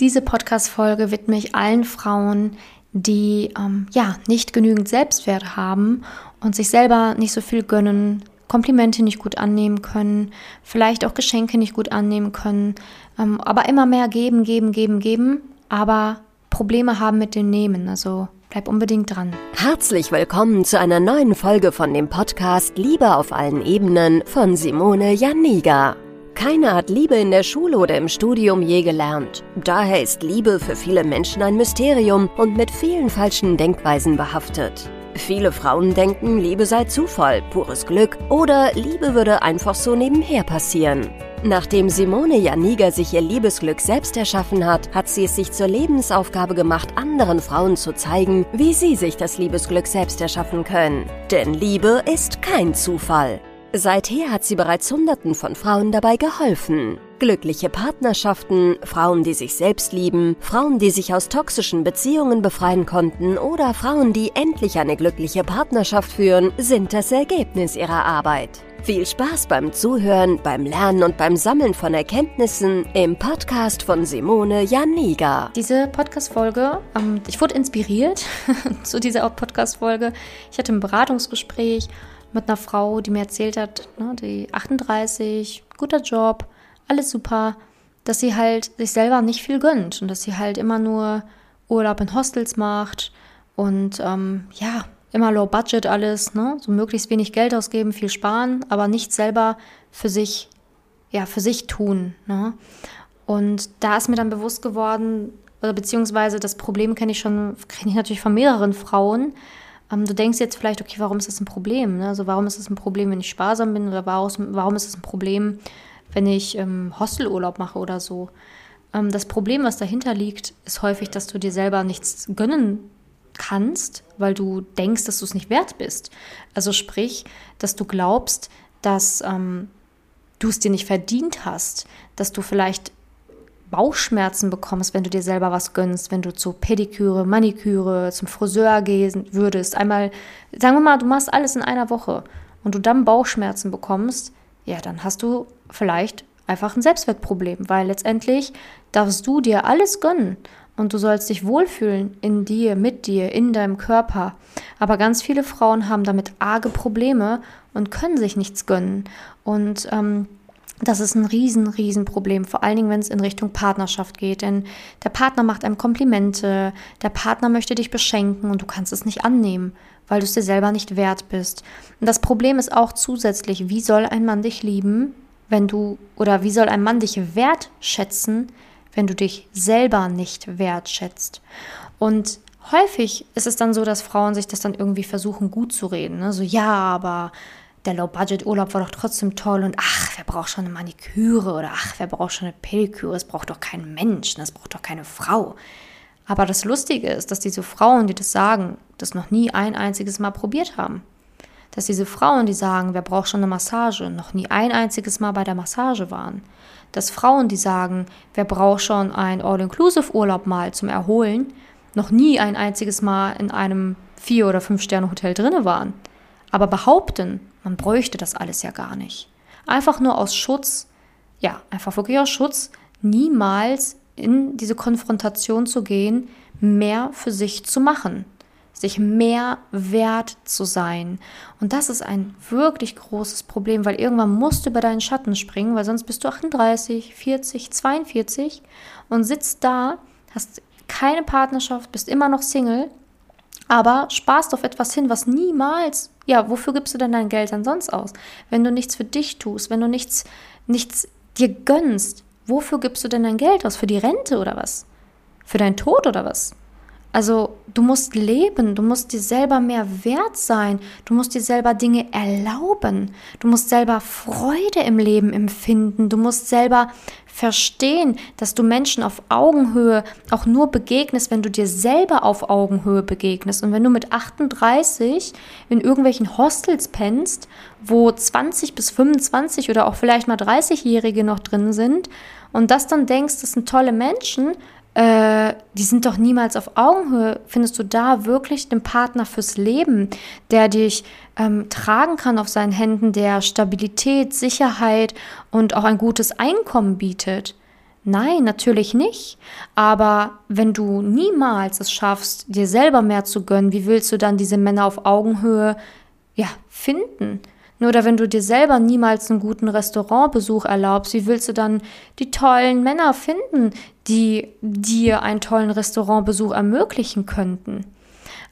Diese Podcast-Folge widme ich allen Frauen, die ähm, ja nicht genügend Selbstwert haben und sich selber nicht so viel gönnen, Komplimente nicht gut annehmen können, vielleicht auch Geschenke nicht gut annehmen können, ähm, aber immer mehr geben, geben, geben, geben, aber Probleme haben mit dem Nehmen. Also bleib unbedingt dran. Herzlich willkommen zu einer neuen Folge von dem Podcast Liebe auf allen Ebenen von Simone Janiga. Keiner hat Liebe in der Schule oder im Studium je gelernt. Daher ist Liebe für viele Menschen ein Mysterium und mit vielen falschen Denkweisen behaftet. Viele Frauen denken, Liebe sei Zufall, pures Glück oder Liebe würde einfach so nebenher passieren. Nachdem Simone Janiga sich ihr Liebesglück selbst erschaffen hat, hat sie es sich zur Lebensaufgabe gemacht, anderen Frauen zu zeigen, wie sie sich das Liebesglück selbst erschaffen können. Denn Liebe ist kein Zufall. Seither hat sie bereits Hunderten von Frauen dabei geholfen. Glückliche Partnerschaften, Frauen, die sich selbst lieben, Frauen, die sich aus toxischen Beziehungen befreien konnten oder Frauen, die endlich eine glückliche Partnerschaft führen, sind das Ergebnis ihrer Arbeit. Viel Spaß beim Zuhören, beim Lernen und beim Sammeln von Erkenntnissen im Podcast von Simone Janiga. Diese Podcast-Folge, ähm, ich wurde inspiriert zu dieser Podcast-Folge. Ich hatte ein Beratungsgespräch mit einer Frau, die mir erzählt hat, ne, die 38, guter Job, alles super, dass sie halt sich selber nicht viel gönnt und dass sie halt immer nur Urlaub in Hostels macht und ähm, ja, immer low budget alles, ne? so möglichst wenig Geld ausgeben, viel sparen, aber nicht selber für sich, ja, für sich tun. Ne? Und da ist mir dann bewusst geworden, oder beziehungsweise das Problem kenne ich schon, kenne ich natürlich von mehreren Frauen, du denkst jetzt vielleicht, okay, warum ist das ein Problem? Ne? Also warum ist das ein Problem, wenn ich sparsam bin oder warum, warum ist das ein Problem, wenn ich ähm, Hostelurlaub mache oder so? Ähm, das Problem, was dahinter liegt, ist häufig, dass du dir selber nichts gönnen kannst, weil du denkst, dass du es nicht wert bist. Also sprich, dass du glaubst, dass ähm, du es dir nicht verdient hast, dass du vielleicht Bauchschmerzen bekommst, wenn du dir selber was gönnst, wenn du zu Pediküre, Maniküre, zum Friseur gehen würdest. Einmal, sagen wir mal, du machst alles in einer Woche und du dann Bauchschmerzen bekommst, ja, dann hast du vielleicht einfach ein Selbstwertproblem, weil letztendlich darfst du dir alles gönnen und du sollst dich wohlfühlen in dir, mit dir, in deinem Körper. Aber ganz viele Frauen haben damit arge Probleme und können sich nichts gönnen. Und ähm, das ist ein riesen, riesen Problem, vor allen Dingen, wenn es in Richtung Partnerschaft geht. Denn der Partner macht einem Komplimente, der Partner möchte dich beschenken und du kannst es nicht annehmen, weil du es dir selber nicht wert bist. Und das Problem ist auch zusätzlich, wie soll ein Mann dich lieben, wenn du, oder wie soll ein Mann dich wertschätzen, wenn du dich selber nicht wertschätzt? Und häufig ist es dann so, dass Frauen sich das dann irgendwie versuchen gut zu reden. Ne? So, ja, aber der Low-Budget-Urlaub war doch trotzdem toll und ach, wer braucht schon eine Maniküre oder ach, wer braucht schon eine Pediküre? Es braucht doch kein Mensch, das braucht doch keine Frau. Aber das Lustige ist, dass diese Frauen, die das sagen, das noch nie ein einziges Mal probiert haben. Dass diese Frauen, die sagen, wer braucht schon eine Massage, noch nie ein einziges Mal bei der Massage waren. Dass Frauen, die sagen, wer braucht schon ein All-Inclusive-Urlaub mal zum Erholen, noch nie ein einziges Mal in einem Vier- oder Fünf-Sterne-Hotel drinne waren. Aber behaupten, man bräuchte das alles ja gar nicht. Einfach nur aus Schutz, ja, einfach wirklich aus Schutz, niemals in diese Konfrontation zu gehen, mehr für sich zu machen, sich mehr wert zu sein. Und das ist ein wirklich großes Problem, weil irgendwann musst du über deinen Schatten springen, weil sonst bist du 38, 40, 42 und sitzt da, hast keine Partnerschaft, bist immer noch Single aber sparst auf etwas hin, was niemals, ja, wofür gibst du denn dein Geld dann sonst aus? Wenn du nichts für dich tust, wenn du nichts, nichts dir gönnst, wofür gibst du denn dein Geld aus? Für die Rente oder was? Für deinen Tod oder was? Also du musst leben, du musst dir selber mehr wert sein, du musst dir selber Dinge erlauben, du musst selber Freude im Leben empfinden, du musst selber verstehen, dass du Menschen auf Augenhöhe auch nur begegnest, wenn du dir selber auf Augenhöhe begegnest. Und wenn du mit 38 in irgendwelchen Hostels pennst, wo 20 bis 25 oder auch vielleicht mal 30-Jährige noch drin sind und das dann denkst, das sind tolle Menschen, äh, die sind doch niemals auf Augenhöhe. Findest du da wirklich den Partner fürs Leben, der dich ähm, tragen kann auf seinen Händen, der Stabilität, Sicherheit und auch ein gutes Einkommen bietet? Nein, natürlich nicht. Aber wenn du niemals es schaffst, dir selber mehr zu gönnen, wie willst du dann diese Männer auf Augenhöhe ja, finden? Oder wenn du dir selber niemals einen guten Restaurantbesuch erlaubst, wie willst du dann die tollen Männer finden, die dir einen tollen Restaurantbesuch ermöglichen könnten?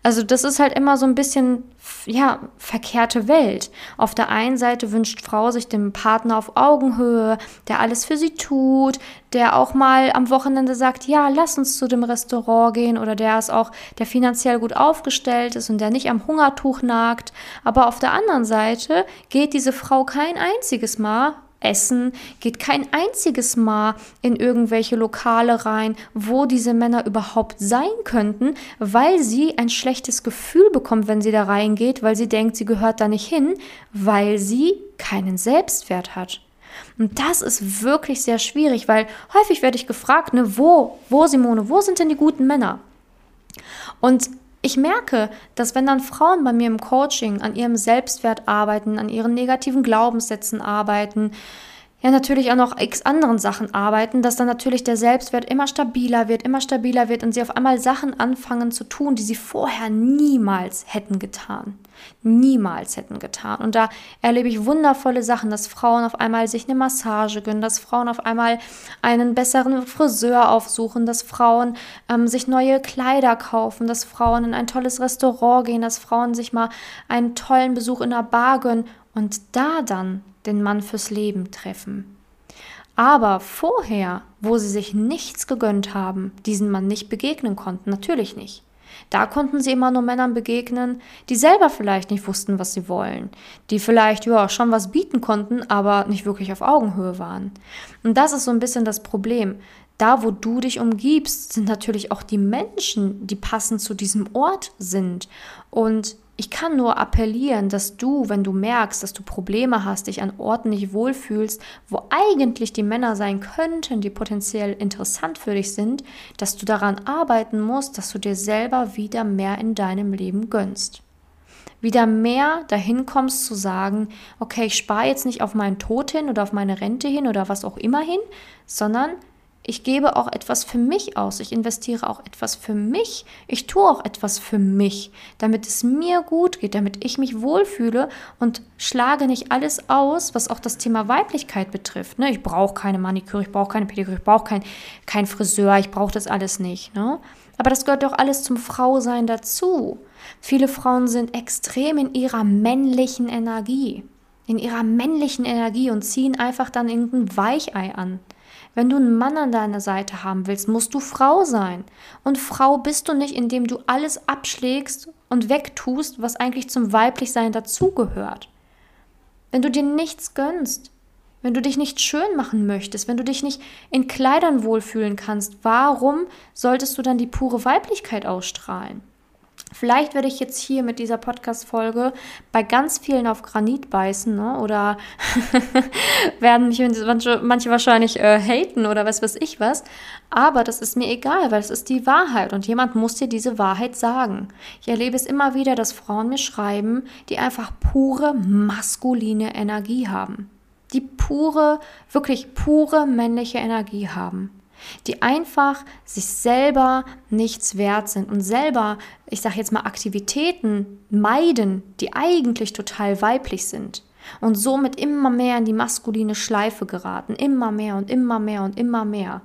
Also das ist halt immer so ein bisschen, ja, verkehrte Welt. Auf der einen Seite wünscht Frau sich den Partner auf Augenhöhe, der alles für sie tut, der auch mal am Wochenende sagt, ja, lass uns zu dem Restaurant gehen oder der ist auch, der finanziell gut aufgestellt ist und der nicht am Hungertuch nagt. Aber auf der anderen Seite geht diese Frau kein einziges Mal essen, geht kein einziges Mal in irgendwelche Lokale rein, wo diese Männer überhaupt sein könnten, weil sie ein schlechtes Gefühl bekommt, wenn sie da reingeht, weil sie denkt, sie gehört da nicht hin, weil sie keinen Selbstwert hat. Und das ist wirklich sehr schwierig, weil häufig werde ich gefragt, ne, wo, wo Simone, wo sind denn die guten Männer? Und ich merke, dass wenn dann Frauen bei mir im Coaching an ihrem Selbstwert arbeiten, an ihren negativen Glaubenssätzen arbeiten, ja natürlich auch noch x anderen Sachen arbeiten, dass dann natürlich der Selbstwert immer stabiler wird, immer stabiler wird und sie auf einmal Sachen anfangen zu tun, die sie vorher niemals hätten getan niemals hätten getan. Und da erlebe ich wundervolle Sachen, dass Frauen auf einmal sich eine Massage gönnen, dass Frauen auf einmal einen besseren Friseur aufsuchen, dass Frauen ähm, sich neue Kleider kaufen, dass Frauen in ein tolles Restaurant gehen, dass Frauen sich mal einen tollen Besuch in einer Bar gönnen und da dann den Mann fürs Leben treffen. Aber vorher, wo sie sich nichts gegönnt haben, diesen Mann nicht begegnen konnten, natürlich nicht. Da konnten sie immer nur Männern begegnen, die selber vielleicht nicht wussten, was sie wollen, die vielleicht ja schon was bieten konnten, aber nicht wirklich auf Augenhöhe waren. Und das ist so ein bisschen das Problem. Da, wo du dich umgibst, sind natürlich auch die Menschen, die passend zu diesem Ort sind. Und ich kann nur appellieren, dass du, wenn du merkst, dass du Probleme hast, dich an Orten nicht wohlfühlst, wo eigentlich die Männer sein könnten, die potenziell interessant für dich sind, dass du daran arbeiten musst, dass du dir selber wieder mehr in deinem Leben gönnst. Wieder mehr dahin kommst zu sagen, okay, ich spare jetzt nicht auf meinen Tod hin oder auf meine Rente hin oder was auch immer hin, sondern ich gebe auch etwas für mich aus. Ich investiere auch etwas für mich. Ich tue auch etwas für mich, damit es mir gut geht, damit ich mich wohlfühle und schlage nicht alles aus, was auch das Thema Weiblichkeit betrifft. Ne? Ich brauche keine Maniküre, ich brauche keine Pediküre, ich brauche kein, kein Friseur, ich brauche das alles nicht. Ne? Aber das gehört doch alles zum Frausein dazu. Viele Frauen sind extrem in ihrer männlichen Energie. In ihrer männlichen Energie und ziehen einfach dann irgendein Weichei an. Wenn du einen Mann an deiner Seite haben willst, musst du Frau sein. Und Frau bist du nicht, indem du alles abschlägst und wegtust, was eigentlich zum Weiblichsein dazugehört. Wenn du dir nichts gönnst, wenn du dich nicht schön machen möchtest, wenn du dich nicht in Kleidern wohlfühlen kannst, warum solltest du dann die pure Weiblichkeit ausstrahlen? Vielleicht werde ich jetzt hier mit dieser Podcast-Folge bei ganz vielen auf Granit beißen, ne? oder werden mich manche, manche wahrscheinlich äh, haten oder was weiß ich was. Aber das ist mir egal, weil es ist die Wahrheit und jemand muss dir diese Wahrheit sagen. Ich erlebe es immer wieder, dass Frauen mir schreiben, die einfach pure maskuline Energie haben. Die pure, wirklich pure männliche Energie haben die einfach sich selber nichts wert sind und selber, ich sage jetzt mal, Aktivitäten meiden, die eigentlich total weiblich sind und somit immer mehr in die maskuline Schleife geraten, immer mehr und immer mehr und immer mehr.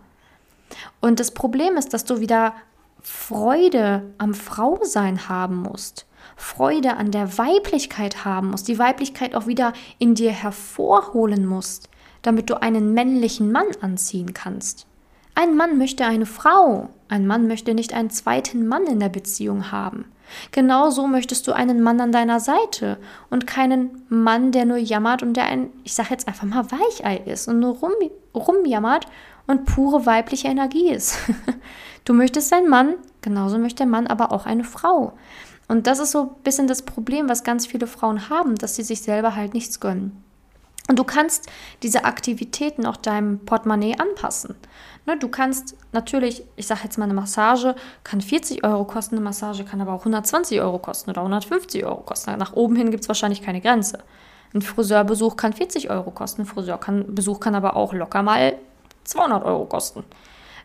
Und das Problem ist, dass du wieder Freude am Frausein haben musst. Freude an der Weiblichkeit haben musst, die Weiblichkeit auch wieder in dir hervorholen musst, damit du einen männlichen Mann anziehen kannst. Ein Mann möchte eine Frau, ein Mann möchte nicht einen zweiten Mann in der Beziehung haben. Genauso möchtest du einen Mann an deiner Seite und keinen Mann, der nur jammert und der ein, ich sag jetzt einfach mal Weichei ist und nur rum, rumjammert und pure weibliche Energie ist. du möchtest einen Mann, genauso möchte der Mann aber auch eine Frau. Und das ist so ein bisschen das Problem, was ganz viele Frauen haben, dass sie sich selber halt nichts gönnen. Und du kannst diese Aktivitäten auch deinem Portemonnaie anpassen. Ne, du kannst natürlich, ich sage jetzt mal, eine Massage kann 40 Euro kosten, eine Massage kann aber auch 120 Euro kosten oder 150 Euro kosten. Nach oben hin gibt es wahrscheinlich keine Grenze. Ein Friseurbesuch kann 40 Euro kosten, ein Friseurbesuch kann aber auch locker mal 200 Euro kosten.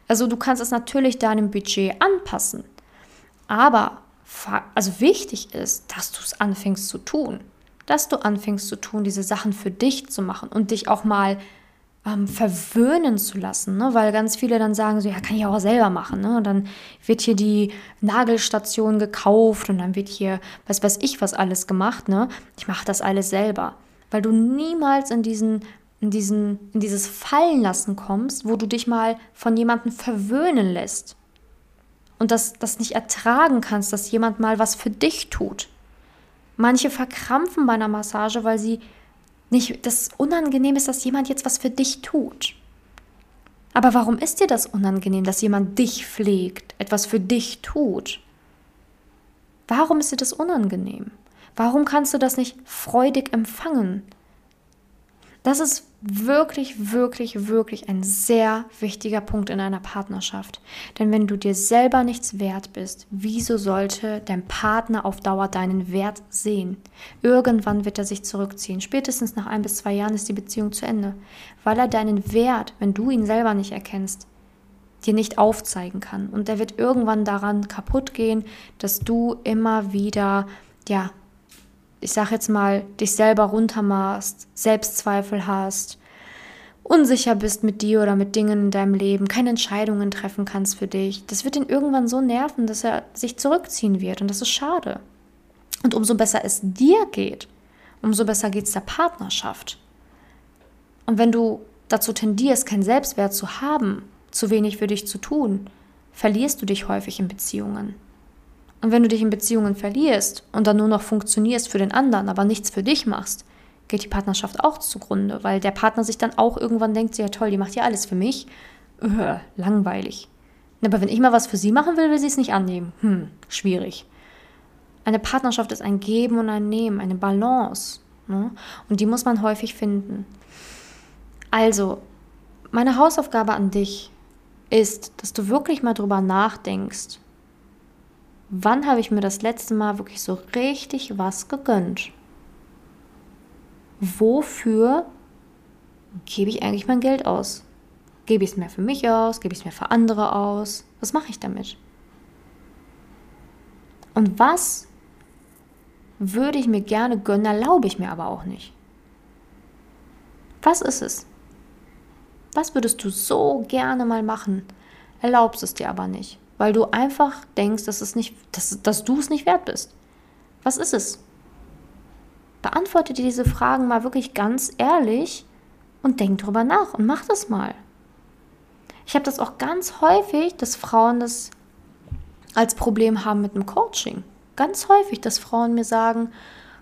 Also du kannst es natürlich deinem Budget anpassen. Aber also wichtig ist, dass du es anfängst zu tun. Dass du anfängst zu tun, diese Sachen für dich zu machen und dich auch mal ähm, verwöhnen zu lassen, ne? weil ganz viele dann sagen so, ja, kann ich auch selber machen. Ne? Und dann wird hier die Nagelstation gekauft und dann wird hier, was weiß ich, was alles gemacht. Ne? Ich mache das alles selber, weil du niemals in diesen in, diesen, in dieses Fallenlassen kommst, wo du dich mal von jemandem verwöhnen lässt und das, das nicht ertragen kannst, dass jemand mal was für dich tut. Manche verkrampfen bei einer Massage, weil sie nicht das unangenehm ist, dass jemand jetzt was für dich tut. Aber warum ist dir das unangenehm, dass jemand dich pflegt, etwas für dich tut? Warum ist dir das unangenehm? Warum kannst du das nicht freudig empfangen? Das ist wirklich, wirklich, wirklich ein sehr wichtiger Punkt in einer Partnerschaft. Denn wenn du dir selber nichts wert bist, wieso sollte dein Partner auf Dauer deinen Wert sehen? Irgendwann wird er sich zurückziehen. Spätestens nach ein bis zwei Jahren ist die Beziehung zu Ende. Weil er deinen Wert, wenn du ihn selber nicht erkennst, dir nicht aufzeigen kann. Und er wird irgendwann daran kaputt gehen, dass du immer wieder, ja, ich sag jetzt mal, dich selber runtermachst, Selbstzweifel hast, unsicher bist mit dir oder mit Dingen in deinem Leben, keine Entscheidungen treffen kannst für dich, das wird ihn irgendwann so nerven, dass er sich zurückziehen wird und das ist schade. Und umso besser es dir geht, umso besser geht es der Partnerschaft. Und wenn du dazu tendierst, keinen Selbstwert zu haben, zu wenig für dich zu tun, verlierst du dich häufig in Beziehungen. Und wenn du dich in Beziehungen verlierst und dann nur noch funktionierst für den anderen, aber nichts für dich machst, geht die Partnerschaft auch zugrunde, weil der Partner sich dann auch irgendwann denkt, ja toll, die macht ja alles für mich. Öh, langweilig. Aber wenn ich mal was für sie machen will, will sie es nicht annehmen. Hm, schwierig. Eine Partnerschaft ist ein Geben und ein Nehmen, eine Balance. Ne? Und die muss man häufig finden. Also, meine Hausaufgabe an dich ist, dass du wirklich mal drüber nachdenkst, wann habe ich mir das letzte Mal wirklich so richtig was gegönnt? Wofür gebe ich eigentlich mein Geld aus? Gebe ich es mehr für mich aus? Gebe ich es mehr für andere aus? Was mache ich damit? Und was würde ich mir gerne gönnen, erlaube ich mir aber auch nicht? Was ist es? Was würdest du so gerne mal machen, erlaubst es dir aber nicht? Weil du einfach denkst, dass, es nicht, dass, dass du es nicht wert bist. Was ist es? Beantworte dir diese Fragen mal wirklich ganz ehrlich und denk drüber nach und mach das mal. Ich habe das auch ganz häufig, dass Frauen das als Problem haben mit dem Coaching. Ganz häufig, dass Frauen mir sagen,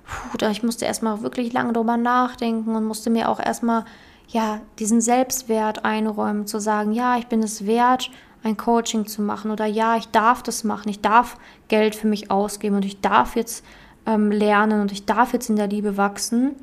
puh, ich musste erstmal wirklich lange drüber nachdenken und musste mir auch erstmal ja, diesen Selbstwert einräumen, zu sagen, ja, ich bin es wert, ein Coaching zu machen oder ja, ich darf das machen, ich darf Geld für mich ausgeben und ich darf jetzt ähm, lernen und ich darf jetzt in der Liebe wachsen,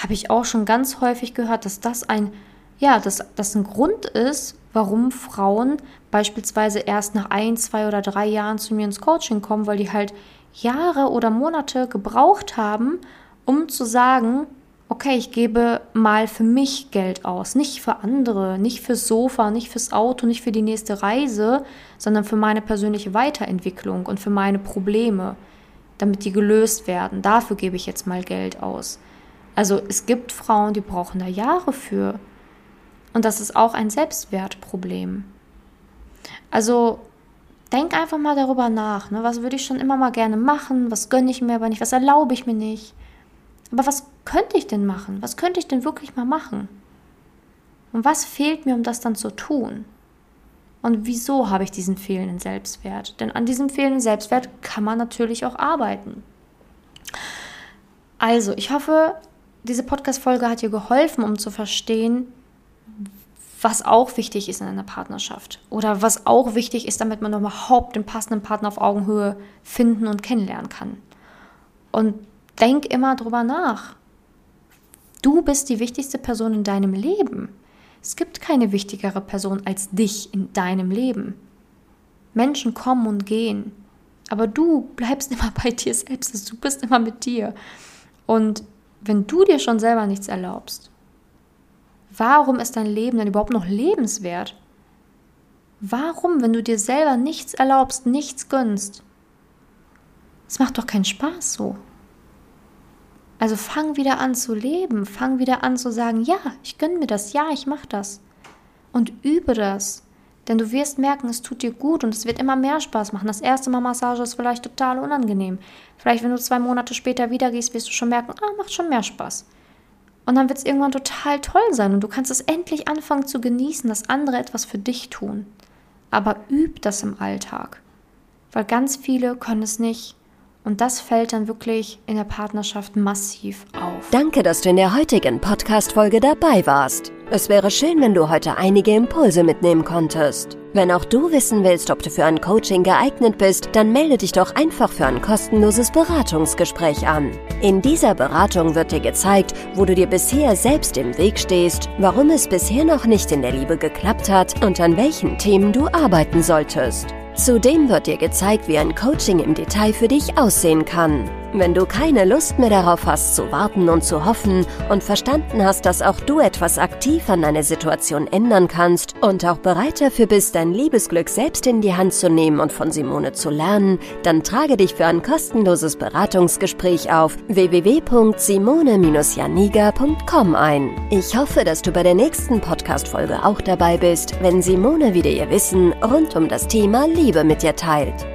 habe ich auch schon ganz häufig gehört, dass das ein, ja, dass das ein Grund ist, warum Frauen beispielsweise erst nach ein, zwei oder drei Jahren zu mir ins Coaching kommen, weil die halt Jahre oder Monate gebraucht haben, um zu sagen, okay, ich gebe mal für mich Geld aus, nicht für andere, nicht fürs Sofa, nicht fürs Auto, nicht für die nächste Reise, sondern für meine persönliche Weiterentwicklung und für meine Probleme, damit die gelöst werden. Dafür gebe ich jetzt mal Geld aus. Also es gibt Frauen, die brauchen da Jahre für. Und das ist auch ein Selbstwertproblem. Also denk einfach mal darüber nach. Ne? Was würde ich schon immer mal gerne machen? Was gönne ich mir aber nicht? Was erlaube ich mir nicht? Aber was könnte ich denn machen? Was könnte ich denn wirklich mal machen? Und was fehlt mir, um das dann zu tun? Und wieso habe ich diesen fehlenden Selbstwert? Denn an diesem fehlenden Selbstwert kann man natürlich auch arbeiten. Also, ich hoffe, diese Podcast-Folge hat dir geholfen, um zu verstehen, was auch wichtig ist in einer Partnerschaft. Oder was auch wichtig ist, damit man überhaupt den passenden Partner auf Augenhöhe finden und kennenlernen kann. Und denk immer drüber nach. Du bist die wichtigste Person in deinem Leben. Es gibt keine wichtigere Person als dich in deinem Leben. Menschen kommen und gehen, aber du bleibst immer bei dir selbst, du bist immer mit dir. Und wenn du dir schon selber nichts erlaubst, Warum ist dein Leben denn überhaupt noch lebenswert? Warum, wenn du dir selber nichts erlaubst, nichts gönnst? Es macht doch keinen Spaß so. Also fang wieder an zu leben, fang wieder an zu sagen, ja, ich gönne mir das, ja, ich mache das. Und übe das. Denn du wirst merken, es tut dir gut und es wird immer mehr Spaß machen. Das erste Mal Massage ist vielleicht total unangenehm. Vielleicht, wenn du zwei Monate später wieder gehst, wirst du schon merken, ah, macht schon mehr Spaß. Und dann wird es irgendwann total toll sein und du kannst es endlich anfangen zu genießen, dass andere etwas für dich tun. Aber üb das im Alltag. Weil ganz viele können es nicht. Und das fällt dann wirklich in der Partnerschaft massiv auf. Danke, dass du in der heutigen Podcast-Folge dabei warst. Es wäre schön, wenn du heute einige Impulse mitnehmen konntest. Wenn auch du wissen willst, ob du für ein Coaching geeignet bist, dann melde dich doch einfach für ein kostenloses Beratungsgespräch an. In dieser Beratung wird dir gezeigt, wo du dir bisher selbst im Weg stehst, warum es bisher noch nicht in der Liebe geklappt hat und an welchen Themen du arbeiten solltest. Zudem wird dir gezeigt, wie ein Coaching im Detail für dich aussehen kann. Wenn du keine Lust mehr darauf hast zu warten und zu hoffen und verstanden hast, dass auch du etwas aktiv an deiner Situation ändern kannst und auch bereit dafür bist, dein Liebesglück selbst in die Hand zu nehmen und von Simone zu lernen, dann trage dich für ein kostenloses Beratungsgespräch auf www.simone-janiga.com ein. Ich hoffe, dass du bei der nächsten Podcast-Folge auch dabei bist, wenn Simone wieder ihr Wissen rund um das Thema Liebe mit dir teilt.